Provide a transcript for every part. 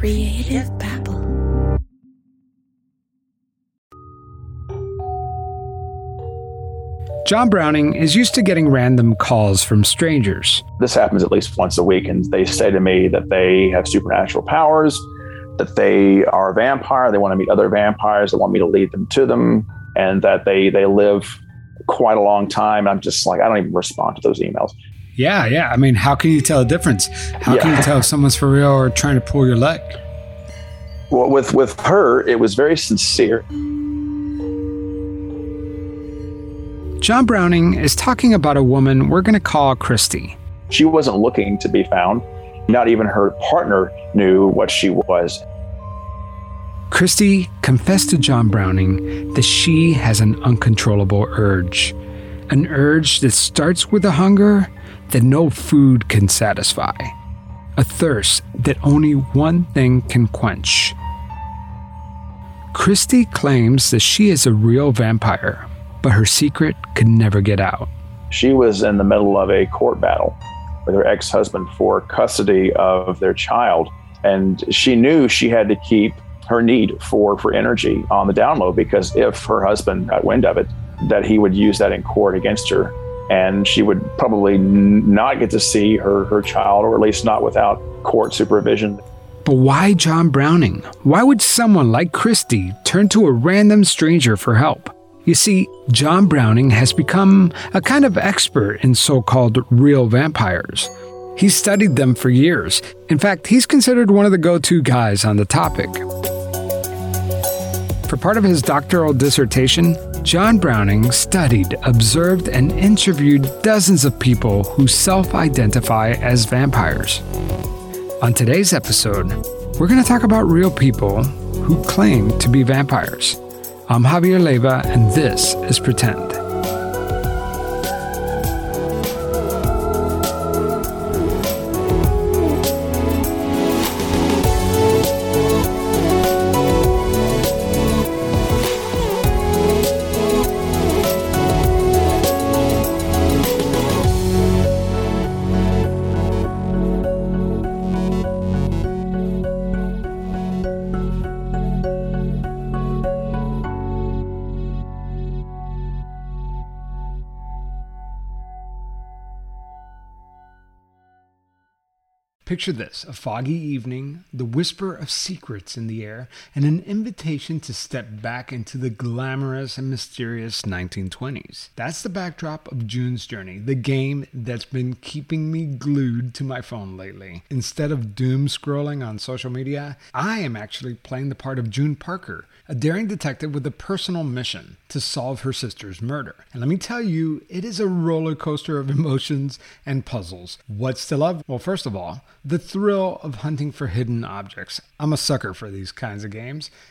Creative Babble. John Browning is used to getting random calls from strangers. This happens at least once a week, and they say to me that they have supernatural powers, that they are a vampire, they want to meet other vampires, they want me to lead them to them, and that they they live quite a long time. I'm just like, I don't even respond to those emails. Yeah, yeah. I mean, how can you tell the difference? How Yeah. can you tell if someone's for real or trying to pull your leg? Well, with with her, it was very sincere. John Browning is talking about a woman we're going to call Christy. She wasn't looking to be found. Not even her partner knew what she was. Christy confessed to John Browning that she has an uncontrollable urge. An urge that starts with a hunger that no food can satisfy. A thirst that only one thing can quench. Christy claims that she is a real vampire, but her secret could never get out. She was in the middle of a court battle with her ex husband for custody of their child. And she knew she had to keep her need for, for energy on the down low because if her husband got wind of it, that he would use that in court against her. And she would probably not get to see her, her child, or at least not without court supervision. But why John Browning? Why would someone like Christy turn to a random stranger for help? You see, John Browning has become a kind of expert in so called real vampires. He's studied them for years. In fact, he's considered one of the go to guys on the topic. For part of his doctoral dissertation, John Browning studied, observed, and interviewed dozens of people who self identify as vampires. On today's episode, we're going to talk about real people who claim to be vampires. I'm Javier Leiva, and this is Pretend. Picture this a foggy evening, the whisper of secrets in the air, and an invitation to step back into the glamorous and mysterious 1920s. That's the backdrop of June's Journey, the game that's been keeping me glued to my phone lately. Instead of doom scrolling on social media, I am actually playing the part of June Parker, a daring detective with a personal mission to solve her sister's murder. And let me tell you, it is a roller coaster of emotions and puzzles. What's to love? Well, first of all, the thrill of hunting for hidden objects. I'm a sucker for these kinds of games.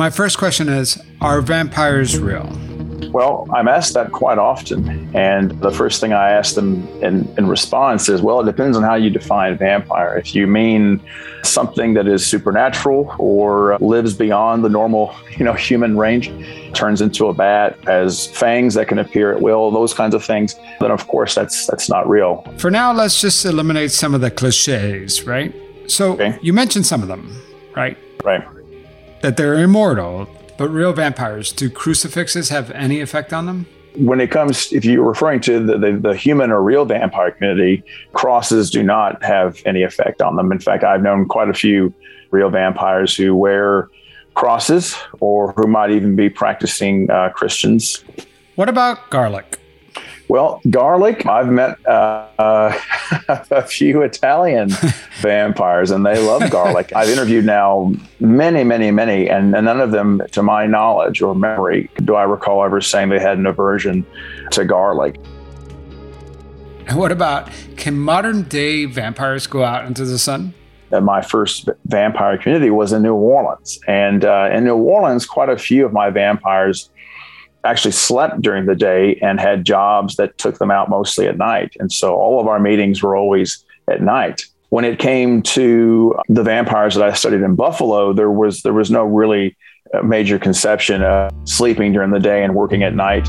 My first question is Are vampires real? Well, I'm asked that quite often. And the first thing I ask them in, in response is, well, it depends on how you define vampire. If you mean something that is supernatural or lives beyond the normal, you know, human range, turns into a bat, has fangs that can appear at will, those kinds of things, then of course that's that's not real. For now, let's just eliminate some of the cliches, right? So Okay. you mentioned some of them, right? Right. That they're immortal, but real vampires, do crucifixes have any effect on them? When it comes, if you're referring to the, the, the human or real vampire community, crosses do not have any effect on them. In fact, I've known quite a few real vampires who wear crosses or who might even be practicing uh, Christians. What about garlic? Well, garlic, I've met uh, uh, a few Italian vampires and they love garlic. I've interviewed now many, many, many, and, and none of them, to my knowledge or memory, do I recall ever saying they had an aversion to garlic. And what about can modern day vampires go out into the sun? my first vampire community was in New Orleans. And uh, in New Orleans, quite a few of my vampires actually slept during the day and had jobs that took them out mostly at night. And so all of our meetings were always at night. When it came to the vampires that I studied in Buffalo, there was there was no really uh, major conception of sleeping during the day and working at night.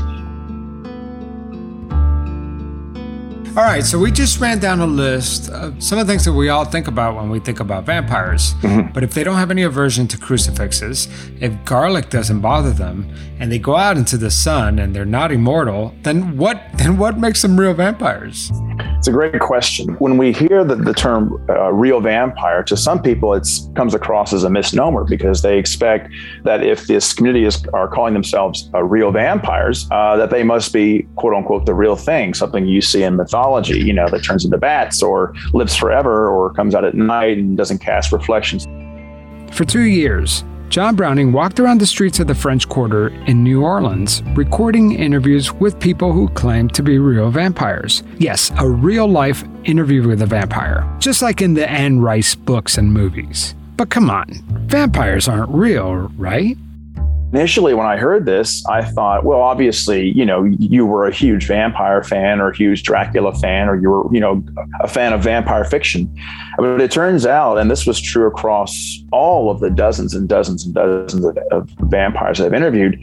All right, so we just ran down a list of some of the things that we all think about when we think about vampires. Mm-hmm. But if they don't have any aversion to crucifixes, if garlic doesn't bother them, and they go out into the sun and they're not immortal, then what then what makes them real vampires? It's a great question. When we hear the, the term uh, real vampire, to some people it comes across as a misnomer because they expect that if this community is are calling themselves uh, real vampires, uh, that they must be quote unquote the real thing, something you see in mythology, you know, that turns into bats or lives forever or comes out at night and doesn't cast reflections. For two years, John Browning walked around the streets of the French Quarter in New Orleans, recording interviews with people who claimed to be real vampires. Yes, a real life interview with a vampire, just like in the Anne Rice books and movies. But come on, vampires aren't real, right? Initially, when I heard this, I thought, well, obviously, you know, you were a huge vampire fan or a huge Dracula fan, or you were, you know, a fan of vampire fiction. But it turns out, and this was true across all of the dozens and dozens and dozens of, of vampires I've interviewed,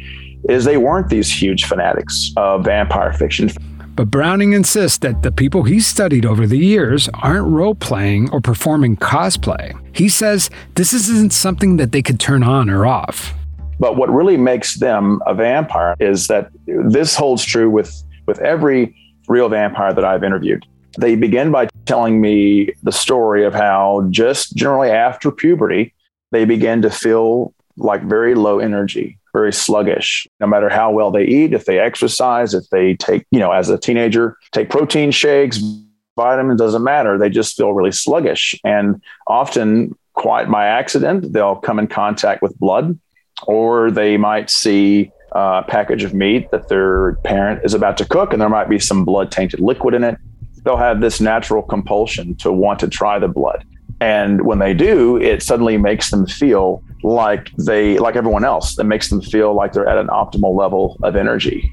is they weren't these huge fanatics of vampire fiction. But Browning insists that the people he studied over the years aren't role playing or performing cosplay. He says this isn't something that they could turn on or off. But what really makes them a vampire is that this holds true with, with every real vampire that I've interviewed. They begin by telling me the story of how just generally after puberty, they begin to feel like very low energy, very sluggish. No matter how well they eat, if they exercise, if they take, you know, as a teenager, take protein shakes, vitamins, doesn't matter. They just feel really sluggish. And often, quite by accident, they'll come in contact with blood or they might see a package of meat that their parent is about to cook and there might be some blood tainted liquid in it. They'll have this natural compulsion to want to try the blood. And when they do, it suddenly makes them feel like they, like everyone else, that makes them feel like they're at an optimal level of energy.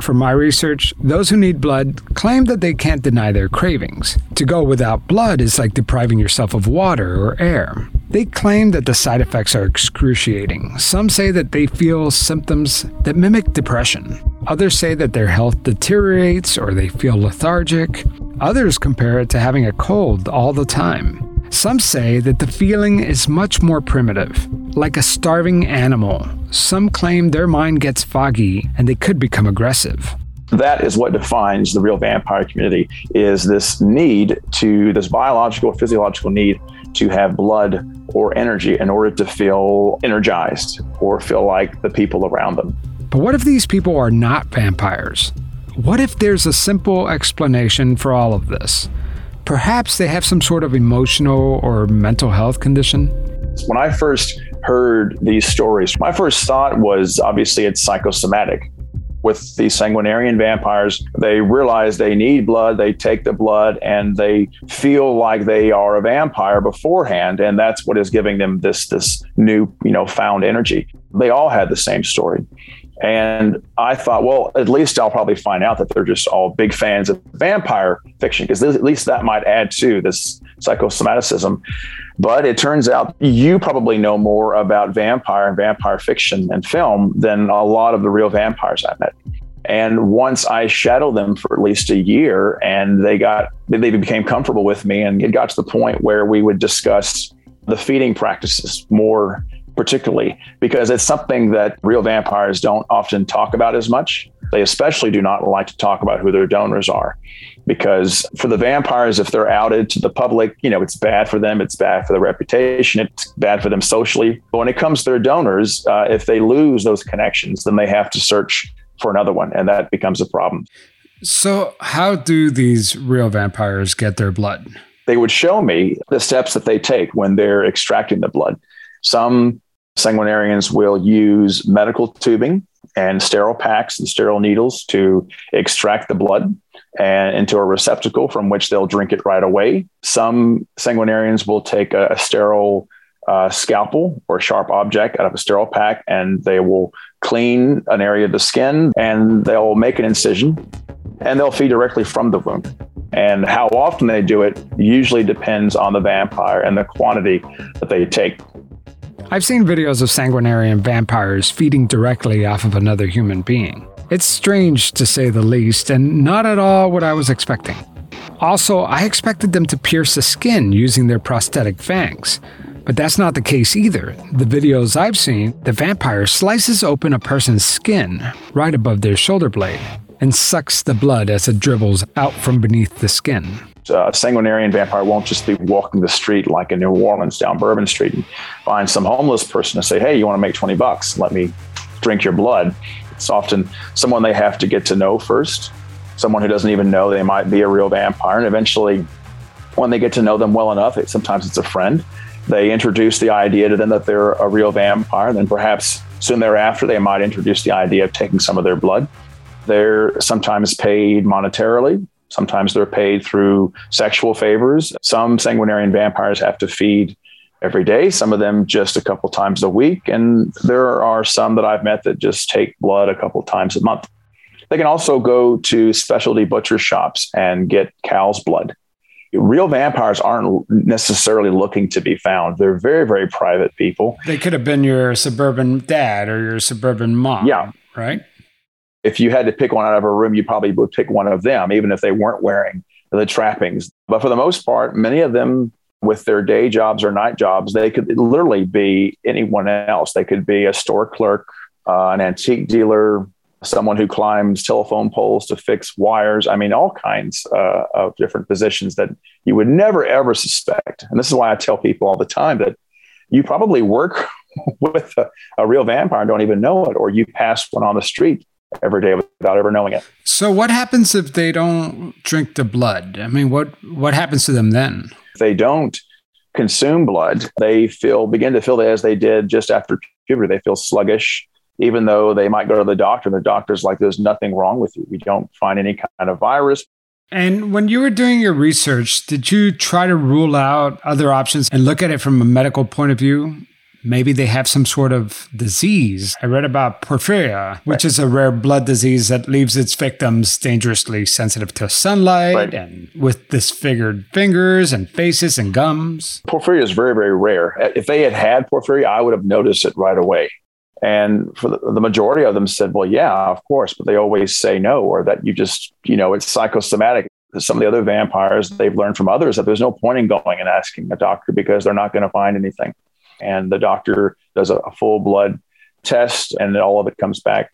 From my research, those who need blood claim that they can't deny their cravings. To go without blood is like depriving yourself of water or air. They claim that the side effects are excruciating. Some say that they feel symptoms that mimic depression. Others say that their health deteriorates or they feel lethargic. Others compare it to having a cold all the time. Some say that the feeling is much more primitive, like a starving animal. Some claim their mind gets foggy and they could become aggressive that is what defines the real vampire community is this need to this biological physiological need to have blood or energy in order to feel energized or feel like the people around them. But what if these people are not vampires? What if there's a simple explanation for all of this? Perhaps they have some sort of emotional or mental health condition? When I first heard these stories, my first thought was obviously it's psychosomatic with these sanguinarian vampires, they realize they need blood, they take the blood, and they feel like they are a vampire beforehand. And that's what is giving them this this new, you know, found energy. They all had the same story. And I thought, well, at least I'll probably find out that they're just all big fans of vampire fiction, because at least that might add to this psychosomaticism. But it turns out you probably know more about vampire and vampire fiction and film than a lot of the real vampires I met. And once I shadowed them for at least a year and they got, they became comfortable with me and it got to the point where we would discuss the feeding practices more particularly because it's something that real vampires don't often talk about as much. They especially do not like to talk about who their donors are because for the vampires, if they're outed to the public, you know, it's bad for them. It's bad for their reputation. It's bad for them socially. But when it comes to their donors, uh, if they lose those connections, then they have to search for another one. And that becomes a problem. So, how do these real vampires get their blood? They would show me the steps that they take when they're extracting the blood. Some sanguinarians will use medical tubing and sterile packs and sterile needles to extract the blood and into a receptacle from which they'll drink it right away. Some sanguinarians will take a, a sterile uh, scalpel or sharp object out of a sterile pack and they will clean an area of the skin and they'll make an incision and they'll feed directly from the wound. And how often they do it usually depends on the vampire and the quantity that they take. I've seen videos of sanguinarian vampires feeding directly off of another human being. It's strange to say the least, and not at all what I was expecting. Also, I expected them to pierce the skin using their prosthetic fangs. But that's not the case either. The videos I've seen, the vampire slices open a person's skin right above their shoulder blade and sucks the blood as it dribbles out from beneath the skin. A sanguinarian vampire won't just be walking the street like in New Orleans down Bourbon Street and find some homeless person and say, Hey, you want to make 20 bucks? Let me drink your blood. It's often someone they have to get to know first, someone who doesn't even know they might be a real vampire. And eventually, when they get to know them well enough, it, sometimes it's a friend. They introduce the idea to them that they're a real vampire. Then perhaps soon thereafter, they might introduce the idea of taking some of their blood. They're sometimes paid monetarily. Sometimes they're paid through sexual favors. Some sanguinarian vampires have to feed every day, some of them just a couple times a week. And there are some that I've met that just take blood a couple times a month. They can also go to specialty butcher shops and get cow's blood. Real vampires aren't necessarily looking to be found. They're very, very private people. They could have been your suburban dad or your suburban mom. Yeah. Right if you had to pick one out of a room, you probably would pick one of them, even if they weren't wearing the trappings. But for the most part, many of them with their day jobs or night jobs, they could literally be anyone else. They could be a store clerk, uh, an antique dealer, someone who climbs telephone poles to fix wires. I mean, all kinds uh, of different positions that you would never, ever suspect. And this is why I tell people all the time that you probably work with a, a real vampire and don't even know it, or you pass one on the street every day without ever knowing it. So what happens if they don't drink the blood? I mean, what what happens to them then? If they don't consume blood, they feel begin to feel as they did just after puberty. They feel sluggish, even though they might go to the doctor. And the doctor's like, "There's nothing wrong with you. We don't find any kind of virus." And when you were doing your research, did you try to rule out other options and look at it from a medical point of view? Maybe they have some sort of disease. I read about porphyria, which right. is a rare blood disease that leaves its victims dangerously sensitive to sunlight right. and with disfigured fingers and faces and gums. Porphyria is very, very rare. Uh, if they had had porphyria, I would have noticed it right away. And for the, the, majority of them said, well, yeah, of course, but they always say no, or that you just, you know, it's psychosomatic. Some of the other vampires, they've learned from others that there's no point in going and asking a doctor because they're not going to find anything and the doctor does a, a full blood test and all of it comes back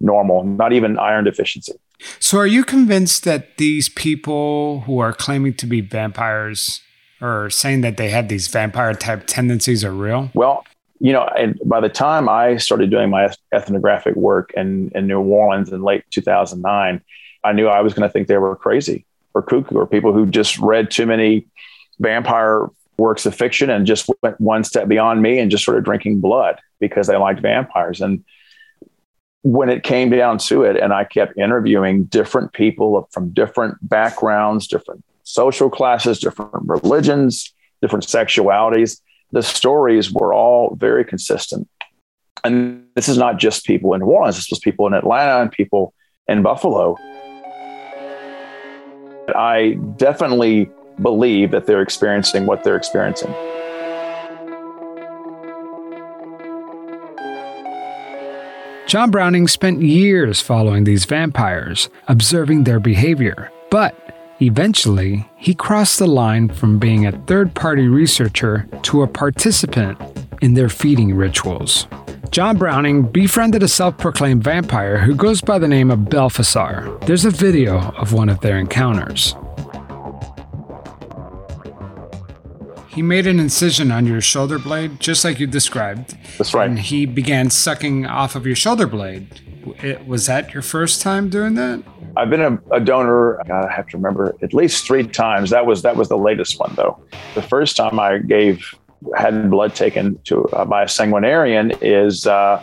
normal, not even iron deficiency. So, are you convinced that these people who are claiming to be vampires or saying that they have these vampire type tendencies are real? Well, you know, and by the time I started doing my ethnographic work in, in New Orleans in late 2009, I knew I was going to think they were crazy or cuckoo or people who just read too many vampire works of fiction and just went one step beyond me and just sort of drinking blood because they liked vampires. And when it came down to it, and I kept interviewing different people from different backgrounds, different social classes, different religions, different sexualities, the stories were all very consistent. And this is not just people in New Orleans, this was people in Atlanta and people in Buffalo. I definitely believe that they're experiencing what they're experiencing. John Browning spent years following these vampires, observing their behavior, but eventually he crossed the line from being a third party researcher to a participant in their feeding rituals. John Browning befriended a self proclaimed vampire who goes by the name of Belfazar. There's a video of one of their encounters. He made an incision on your shoulder blade, just like you described. That's right. And he began sucking off of your shoulder blade. It, was that your first time doing that? I've been a, a donor. I have to remember at least three times. That was that was the latest one, though. The first time I gave had blood taken to uh, by a sanguinarian is uh,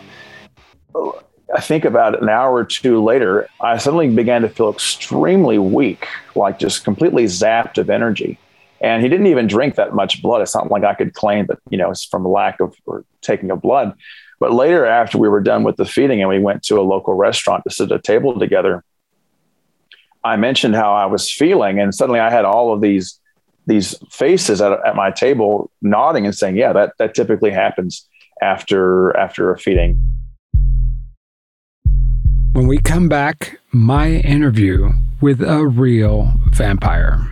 I think about an hour or two later, I suddenly began to feel extremely weak, like just completely zapped of energy. And he didn't even drink that much blood. It's not like I could claim that, you know, it's from lack of or taking of blood. But later, after we were done with the feeding and we went to a local restaurant to sit at a table together, I mentioned how I was feeling, and suddenly I had all of these these faces at, at my table nodding and saying, "Yeah, that that typically happens after after a feeding." When we come back, my interview with a real vampire.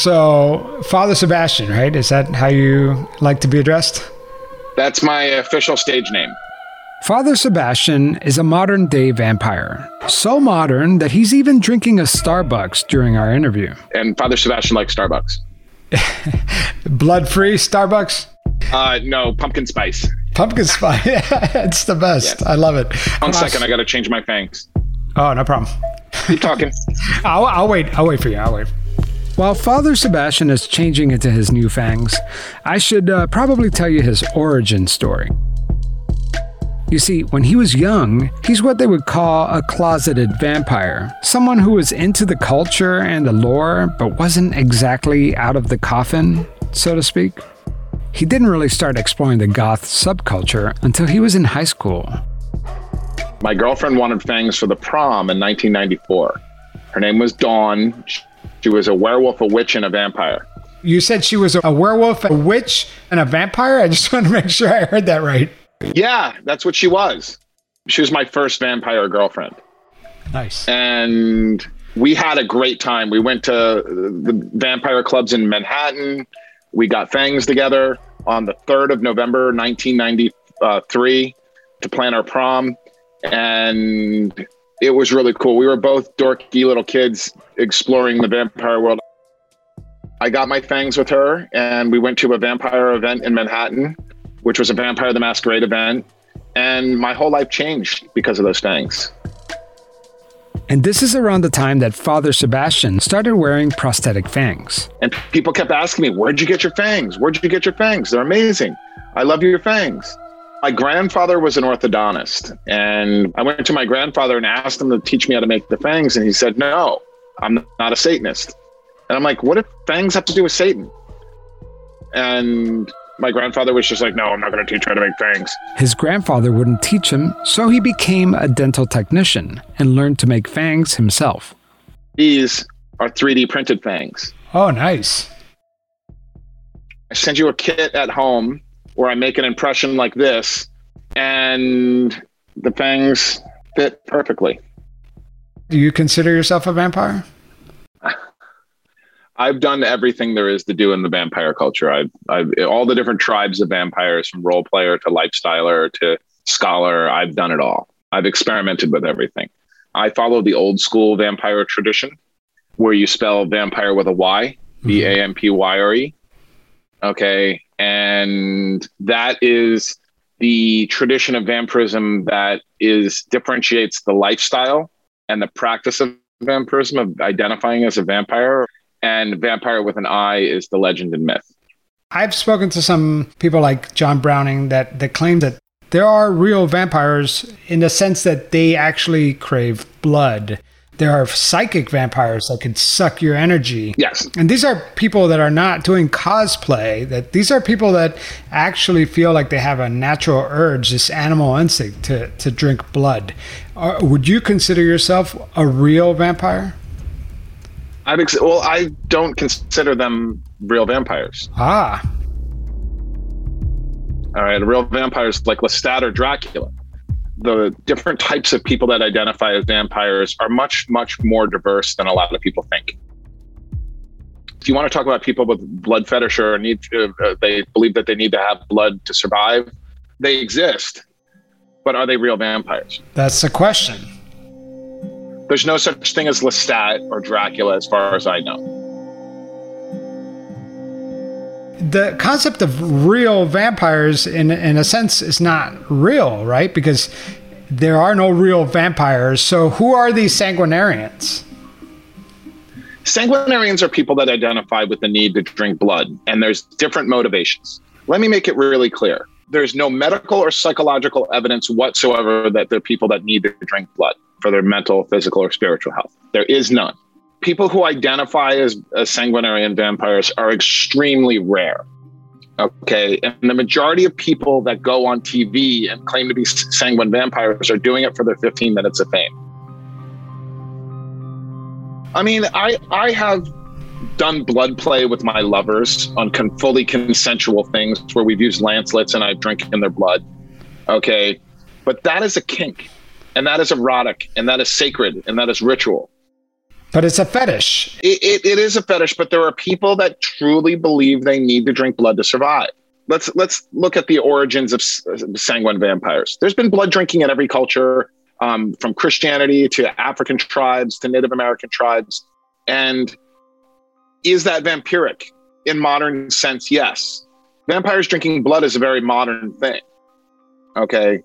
So, Father Sebastiaan, right? Is that how you like to be addressed? That's my official stage name. Father Sebastiaan is a modern day vampire. So modern that he's even drinking a Starbucks during our interview. And Father Sebastiaan likes Starbucks. Blood free Starbucks? Uh, no, pumpkin spice. Pumpkin spice. it's the best. Yes. I love it. One second, I got to change my fangs. Oh, no problem. Keep talking. I'll, I'll wait. I'll wait for you. I'll wait. While Father Sebastiaan is changing into his new fangs, I should uh, probably tell you his origin story. You see, when he was young, he's what they would call a closeted vampire. Someone who was into the culture and the lore, but wasn't exactly out of the coffin, so to speak. He didn't really start exploring the goth subculture until he was in high school. My girlfriend wanted fangs for the prom in 1994. Her name was Dawn. She was a werewolf, a witch, and a vampire. You said she was a werewolf, a witch, and a vampire? I just want to make sure I heard that right. Yeah, that's what she was. She was my first vampire girlfriend. Nice. And we had a great time. We went to the vampire clubs in Manhattan. We got fangs together on the 3rd of November, 1993 to plan our prom. And it was really cool. We were both dorky little kids exploring the vampire world. I got my fangs with her, and we went to a vampire event in Manhattan, which was a Vampire the Masquerade event. And my whole life changed because of those fangs. And this is around the time that Father Sebastiaan started wearing prosthetic fangs. And people kept asking me, Where'd you get your fangs? Where'd you get your fangs? They're amazing. I love your fangs. My grandfather was an orthodontist, and I went to my grandfather and asked him to teach me how to make the fangs, and he said, "No, I'm not a Satanist." And I'm like, "What if fangs have to do with Satan?" And my grandfather was just like, "No, I'm not going to teach you how to make fangs." His grandfather wouldn't teach him, so he became a dental technician and learned to make fangs himself. These are 3D printed fangs. Oh, nice. I send you a kit at home where I make an impression like this, and the fangs fit perfectly. Do you consider yourself a vampire? I've done everything there is to do in the vampire culture. I've, I've all the different tribes of vampires, from role player to lifestyler to scholar. I've done it all. I've experimented with everything. I follow the old school vampire tradition, where you spell vampire with a Y, V A M P Y R E. Okay, and that is the tradition of vampirism that is differentiates the lifestyle and the practice of vampirism of identifying as a vampire and vampire with an I is the legend and myth. I've spoken to some people like John Browning that, that claim that there are real vampires in the sense that they actually crave blood there are psychic vampires that can suck your energy. Yes. And these are people that are not doing cosplay, that these are people that actually feel like they have a natural urge, this animal instinct to, to drink blood. Are, would you consider yourself a real vampire? I've ex- well, I don't consider them real vampires. Ah. All right, a real vampire is like Lestat or Dracula the different types of people that identify as vampires are much, much more diverse than a lot of people think. If you want to talk about people with blood fetish or need, uh, they believe that they need to have blood to survive, they exist. But are they real vampires? That's the question. There's no such thing as Lestat or Dracula, as far as I know the concept of real vampires in in a sense is not real, right? Because there are no real vampires. So who are these sanguinarians? Sanguinarians are people that identify with the need to drink blood, and there's different motivations. Let me make it really clear. There's no medical or psychological evidence whatsoever that they're people that need to drink blood for their mental, physical, or spiritual health. There is none. People who identify as, as sanguinarian vampires are extremely rare. Okay. And the majority of people that go on TV and claim to be sanguine vampires are doing it for their 15 minutes of fame. I mean, I I have done blood play with my lovers on con- fully consensual things where we've used lancelets and I've drank in their blood. Okay. But that is a kink and that is erotic and that is sacred and that is ritual. But it's a fetish. It, it, it is a fetish, but there are people that truly believe they need to drink blood to survive. Let's let's look at the origins of sanguine vampires. There's been blood drinking in every culture um, from Christianity to African tribes to Native American tribes. And is that vampiric in modern sense? Yes. Vampires drinking blood is a very modern thing. Okay.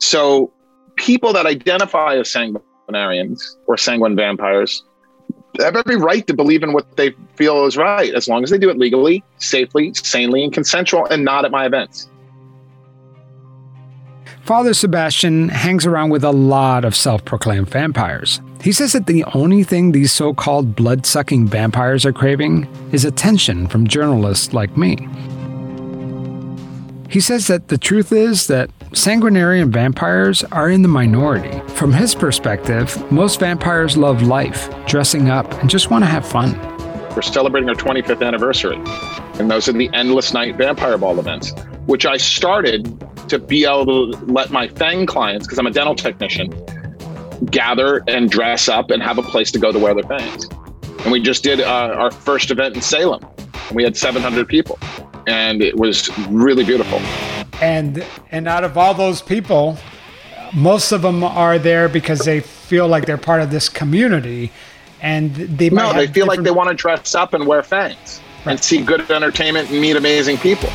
So people that identify as sanguinarians or sanguine vampires have every right to believe in what they feel is right, as long as they do it legally, safely, sanely, and consensual, and not at my events. Father Sebastiaan hangs around with a lot of self proclaimed vampires. He says that the only thing these so called blood sucking vampires are craving is attention from journalists like me. He says that the truth is that sanguinarian vampires are in the minority. From his perspective, most vampires love life, dressing up, and just want to have fun. We're celebrating our 25th anniversary, and those are the Endless Night Vampire Ball events, which I started to be able to let my FANG clients, because I'm a dental technician, gather and dress up and have a place to go to wear their fangs. And we just did uh, our first event in Salem, and we had 700 people, and it was really beautiful. And and out of all those people, most of them are there because they feel like they're part of this community, and they no, they feel like they want to dress up and wear fangs right. and see good entertainment and meet amazing people.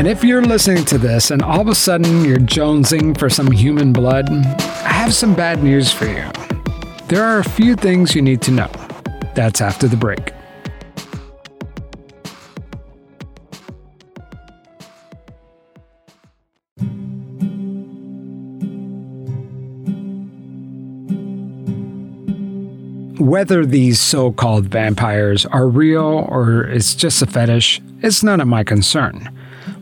And if you're listening to this and all of a sudden you're jonesing for some human blood, I have some bad news for you. There are a few things you need to know. That's after the break. Whether these so called vampires are real or it's just a fetish, it's none of my concern.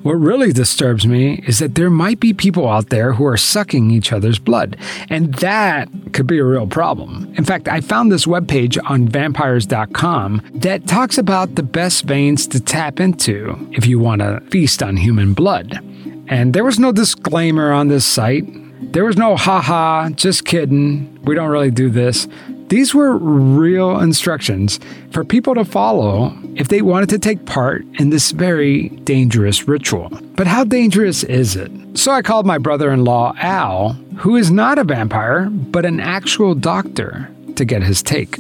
What really disturbs me is that there might be people out there who are sucking each other's blood, and that could be a real problem. In fact, I found this webpage on vampires.com that talks about the best veins to tap into if you want to feast on human blood. And there was no disclaimer on this site. There was no haha, just kidding, we don't really do this. These were real instructions for people to follow if they wanted to take part in this very dangerous ritual. But how dangerous is it? So I called my brother in law, Al, who is not a vampire, but an actual doctor, to get his take.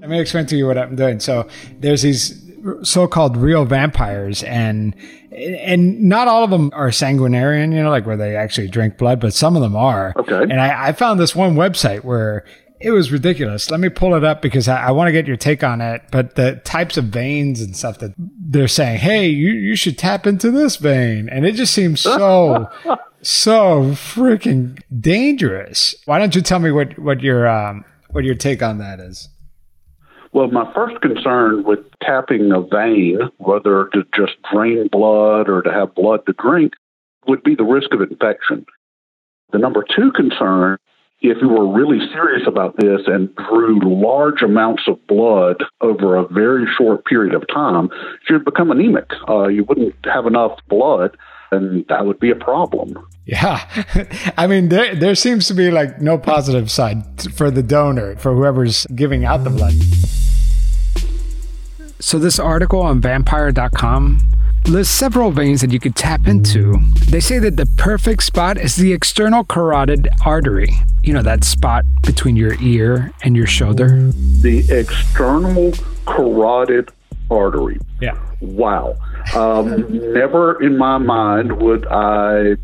Let me explain to you what I'm doing. So there's these so-called real vampires and and not all of them are sanguinarian, you know, like where they actually drink blood, but some of them are. Okay. And I, I found this one website where it was ridiculous. Let me pull it up because I, I want to get your take on it. But the types of veins and stuff that they're saying, hey, you, you should tap into this vein. And it just seems so, so freaking dangerous. Why don't you tell me what, what your, um, what your take on that is? Well, my first concern with tapping a vein, whether to just drain blood or to have blood to drink, would be the risk of infection. The number two concern, if you were really serious about this and drew large amounts of blood over a very short period of time, you'd become anemic. Uh, you wouldn't have enough blood and that would be a problem. Yeah. I mean, there, there seems to be like no positive side for the donor, for whoever's giving out the blood. So, this article on vampire.com lists several veins that you could tap into. They say that the perfect spot is the external carotid artery. You know, that spot between your ear and your shoulder? The external carotid artery. Yeah. Wow. Um, never in my mind would I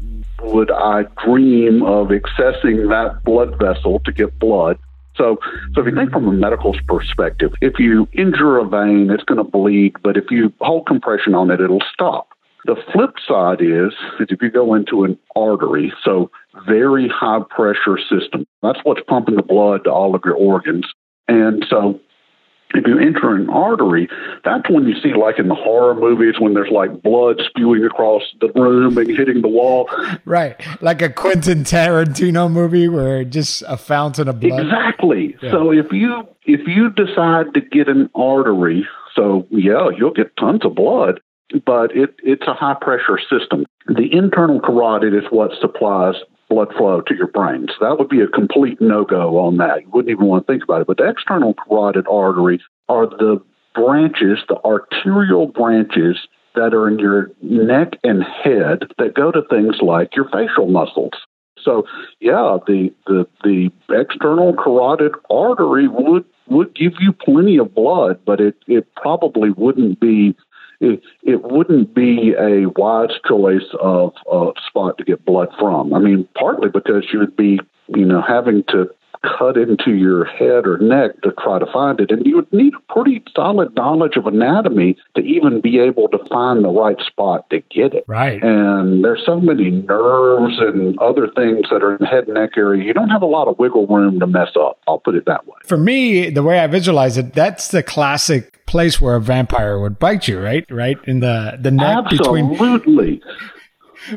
would I dream of accessing that blood vessel to get blood. So, so if you think from a medical perspective, if you injure a vein, it's going to bleed, but if you hold compression on it, it'll stop. The flip side is, is if you go into an artery, so very high pressure system, that's what's pumping the blood to all of your organs. And so if you enter an artery, that's when you see, like in the horror movies, when there's like blood spewing across the room and hitting the wall. Right. Like a Quentin Tarantino movie where just a fountain of blood. Exactly. Yeah. So if you if you decide to get an artery, so yeah, you'll get tons of blood, but it, it's a high pressure system. The internal carotid is what supplies blood flow to your brain. So that would be a complete no go on that. You wouldn't even want to think about it. But the external carotid arteries are the branches, the arterial branches that are in your neck and head that go to things like your facial muscles. So yeah, the the, the external carotid artery would would give you plenty of blood, but it, it probably wouldn't be it, it wouldn't be a wise choice of a spot to get blood from. I mean, partly because you would be, you know, having to cut into your head or neck to try to find it. And you would need a pretty solid knowledge of anatomy to even be able to find the right spot to get it. Right. And there's so many nerves and other things that are in the head and neck area. You don't have a lot of wiggle room to mess up. I'll put it that way. For me, the way I visualize it, that's the classic place where a vampire would bite you, right? Right in the the neck Absolutely. between. Absolutely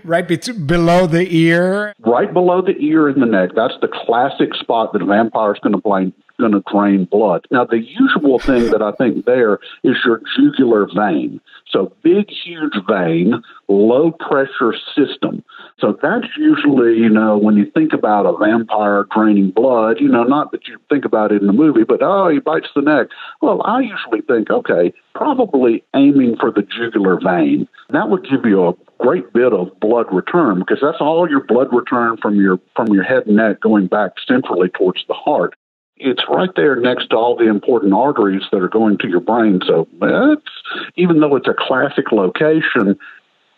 right be- below the ear. Right below the ear and the neck. That's the classic spot that a vampire is going to blame going to drain blood. Now, the usual thing that I think there is your jugular vein. So, big, huge vein, low pressure system. So, that's usually, you know, when you think about a vampire draining blood, you know, not that you think about it in the movie, but oh, he bites the neck. Well, I usually think, okay, probably aiming for the jugular vein. That would give you a great bit of blood return because that's all your blood return from your from your head and neck going back centrally towards the heart it's right there next to all the important arteries that are going to your brain. So it's, even though it's a classic location,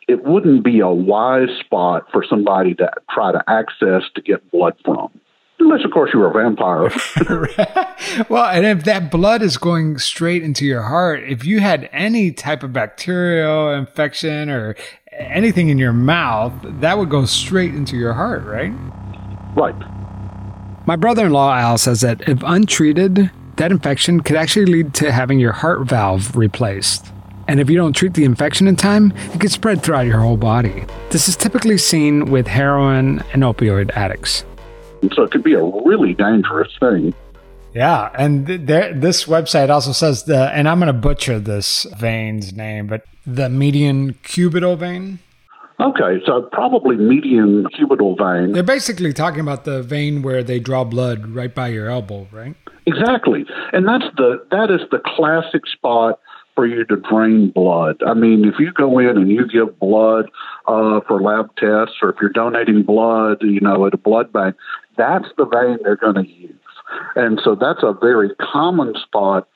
it wouldn't be a wise spot for somebody to try to access to get blood from. Unless, of course, you were a vampire. well, and if that blood is going straight into your heart, if you had any type of bacterial infection or anything in your mouth, that would go straight into your heart, right? Right. My brother in law, Al, says that if untreated, that infection could actually lead to having your heart valve replaced. And if you don't treat the infection in time, it could spread throughout your whole body. This is typically seen with heroin and opioid addicts. So it could be a really dangerous thing. Yeah, and th- there, this website also says the, and I'm going to butcher this vein's name, but the median cubital vein. Okay, so probably median cubital vein. They're basically talking about the vein where they draw blood right by your elbow, right? Exactly, and that's the that is the classic spot for you to drain blood. I mean, if you go in and you give blood uh, for lab tests, or if you're donating blood, you know, at a blood bank, that's the vein they're going to use. And so that's a very common spot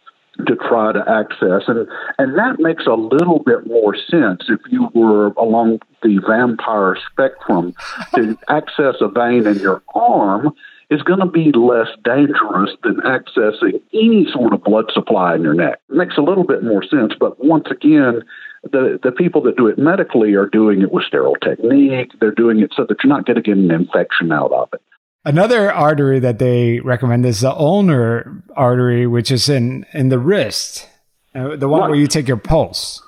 to try to access. And, and that makes a little bit more sense if you were along the vampire spectrum to access a vein in your arm is going to be less dangerous than accessing any sort of blood supply in your neck. It makes a little bit more sense, but once again, the, the people that do it medically are doing it with sterile technique. They're doing it so that you're not going to get an infection out of it. Another artery that they recommend is the ulnar artery, which is in, in the wrist, uh, the one right. where you take your pulse.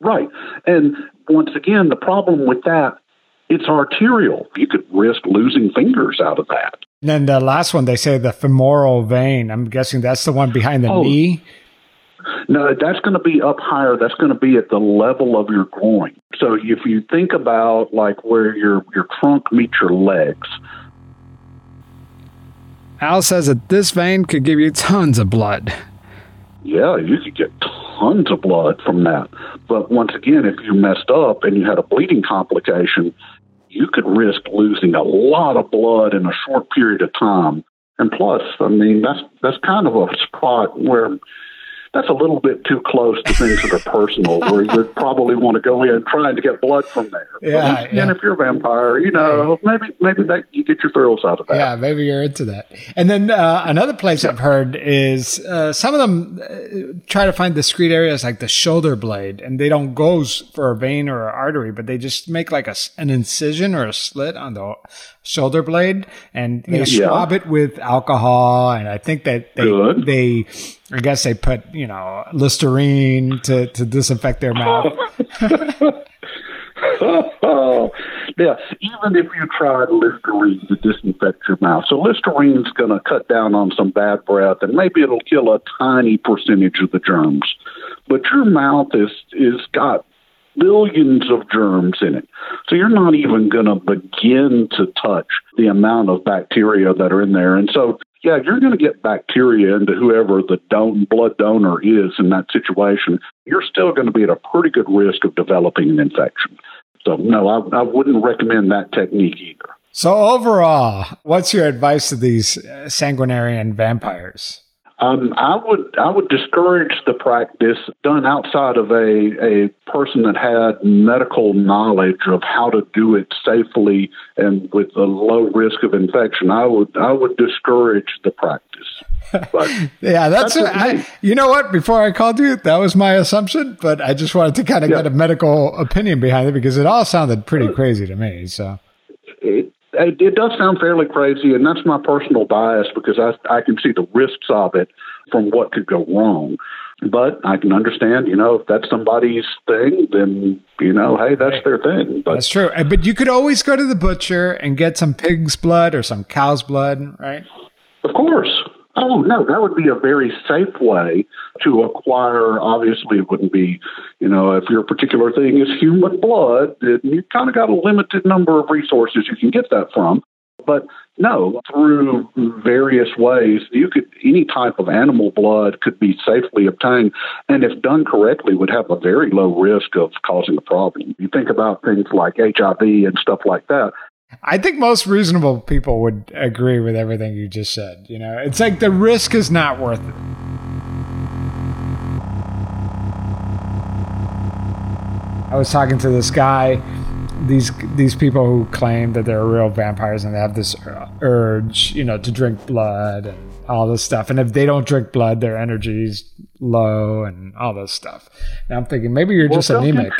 Right. And once again, the problem with that, it's arterial. You could risk losing fingers out of that. And then the last one, they say the femoral vein. I'm guessing that's the one behind the oh, knee. No, that's going to be up higher. That's going to be at the level of your groin. So if you think about like where your your trunk meets your legs, Al says that this vein could give you tons of blood. Yeah, you could get tons of blood from that. But once again, if you messed up and you had a bleeding complication, you could risk losing a lot of blood in a short period of time. And plus, I mean, that's that's kind of a spot where that's a little bit too close to things that are personal, where you would probably want to go in trying to get blood from there. Yeah, but, yeah. And if you're a vampire, you know, maybe maybe that you get your thrills out of that. Yeah, maybe you're into that. And then uh, another place I've heard is uh, some of them uh, try to find discrete areas like the shoulder blade, and they don't go for a vein or an artery, but they just make like a, an incision or a slit on the shoulder blade, and they Yeah. swab it with alcohol. And I think that they Good. they, I guess they put you know Listerine to to disinfect their mouth. oh, yeah. Even if you tried Listerine to disinfect your mouth, so Listerine's going to cut down on some bad breath, and maybe it'll kill a tiny percentage of the germs. But your mouth is is got billions of germs in it, so you're not even going to begin to touch the amount of bacteria that are in there, and so. Yeah, you're going to get bacteria into whoever the don- blood donor is in that situation. You're still going to be at a pretty good risk of developing an infection. So, no, I, I wouldn't recommend that technique either. So overall, what's your advice to these uh, sanguinarian vampires? Um, I would I would discourage the practice done outside of a, a person that had medical knowledge of how to do it safely and with a low risk of infection. I would I would discourage the practice. But Yeah, that's, That's what I, you know what? Before I called you, that was my assumption, but I just wanted to kind of Yeah. get a medical opinion behind it because it all sounded pretty crazy to me. So it, it, it does sound fairly crazy, and that's my personal bias because I, I can see the risks of it from what could go wrong. But I can understand, you know, if that's somebody's thing, then, you know, hey, that's their thing. But that's true. Uh, But you could always go to the butcher and get some pig's blood or some cow's blood, right? of course. Oh, no, that would be a very safe way to acquire. Obviously, it wouldn't be, you know, if your particular thing is human blood, then you kind of got a limited number of resources you can get that from. But no, through various ways, you could any type of animal blood could be safely obtained, and if done correctly, would have a very low risk of causing a problem. You think about things like HIV and stuff like that. I think most reasonable people would agree with everything you just said. You know, it's like the risk is not worth it. I was talking to this guy, these these people who claim that they're real vampires and they have this urge, you know, to drink blood and all this stuff. And if they don't drink blood, their energy's low and all this stuff. And I'm thinking maybe you're just anemic.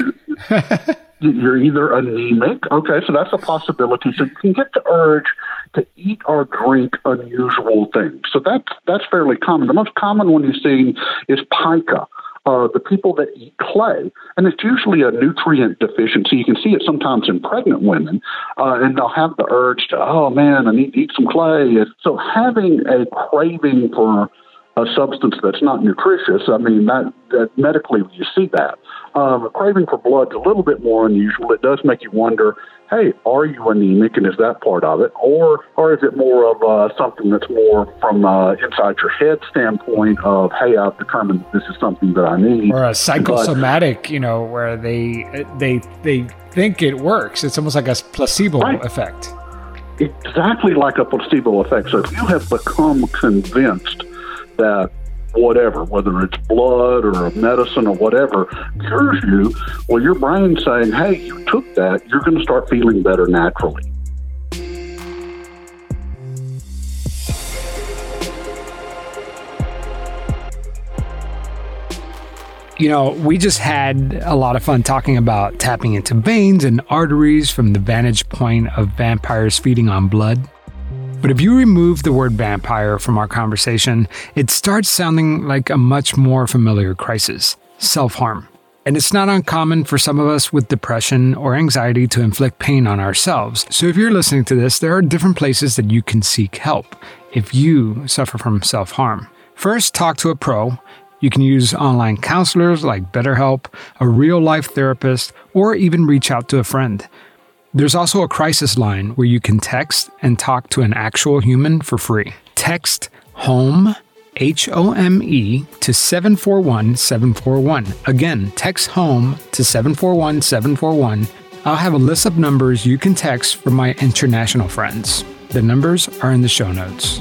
You're either anemic, okay, so that's a possibility. So you can get the urge to eat or drink unusual things. So that's that's fairly common. The most common one you see is pica. Uh, the people that eat clay, and it's usually a nutrient deficiency. You can see it sometimes in pregnant women, uh, and they'll have the urge to, oh man, I need to eat some clay. So having a craving for a substance that's not nutritious, I mean, that, that medically you see that. Um, a craving for blood's a little bit more unusual. It does make you wonder, hey, are you anemic, and is that part of it, or or is it more of uh, something that's more from uh, inside your head standpoint of, hey, I've determined this is something that I need. or a psychosomatic, you know, where they they they think it works. It's almost like a placebo Right. effect. exactly like a placebo effect. So if you have become convinced that whatever, whether it's blood or a medicine or whatever, cures you, well, your brain's saying, hey, you took that, you're going to start feeling better naturally. You know, we just had a lot of fun talking about tapping into veins and arteries from the vantage point of vampires feeding on blood. But if you remove the word vampire from our conversation, it starts sounding like a much more familiar crisis self harm. And it's not uncommon for some of us with depression or anxiety to inflict pain on ourselves. So if you're listening to this, there are different places that you can seek help if you suffer from self harm. First, talk to a pro. You can use online counselors like BetterHelp, a real life therapist, or even reach out to a friend. There's also a crisis line where you can text and talk to an actual human for free. Text HOME, H O M E, to 741 741. Again, text HOME to 741 741. I'll have a list of numbers you can text from my international friends. The numbers are in the show notes.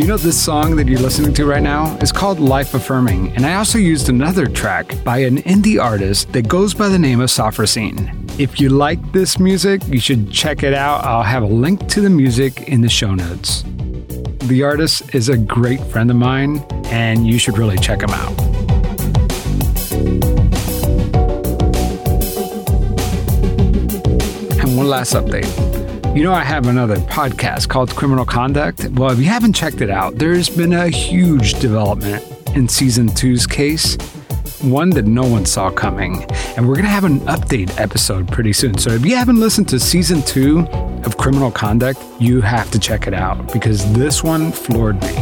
You know, this song that you're listening to right now is called Life Affirming, and I also used another track by an indie artist that goes by the name of Sophrosine. If you like this music, you should check it out. I'll have a link to the music in the show notes. The artist is a great friend of mine, and you should really check him out. And one last update. You know, I have another podcast called Criminal Conduct. Well, if you haven't checked it out, there's been a huge development in season two's case, one that no one saw coming. And we're going to have an update episode pretty soon. So if you haven't listened to season two of Criminal Conduct, you have to check it out because this one floored me.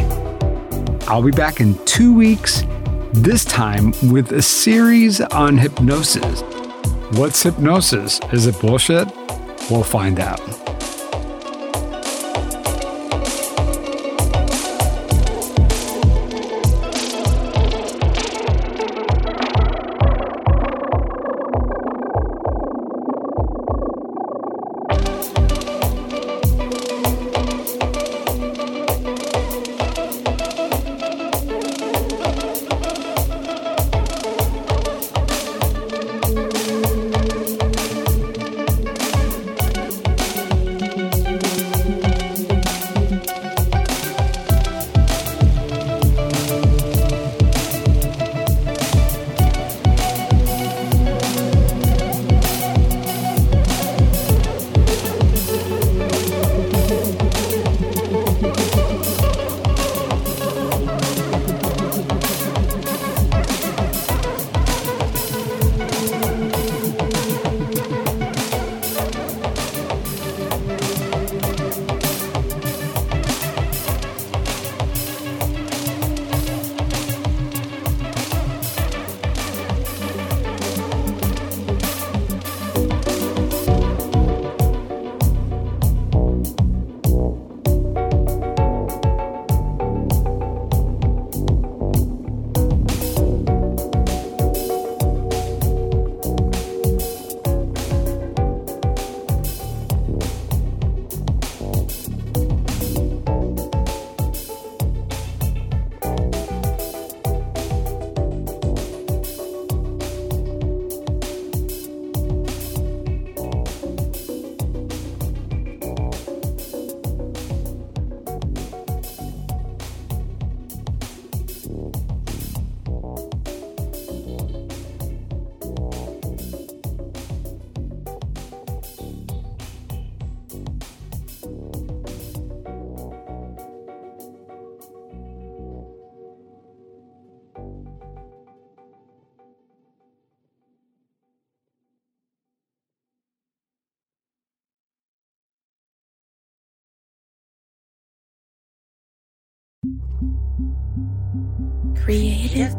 I'll be back in two weeks, this time with a series on hypnosis. What's hypnosis? Is it bullshit? We'll find out. Creative.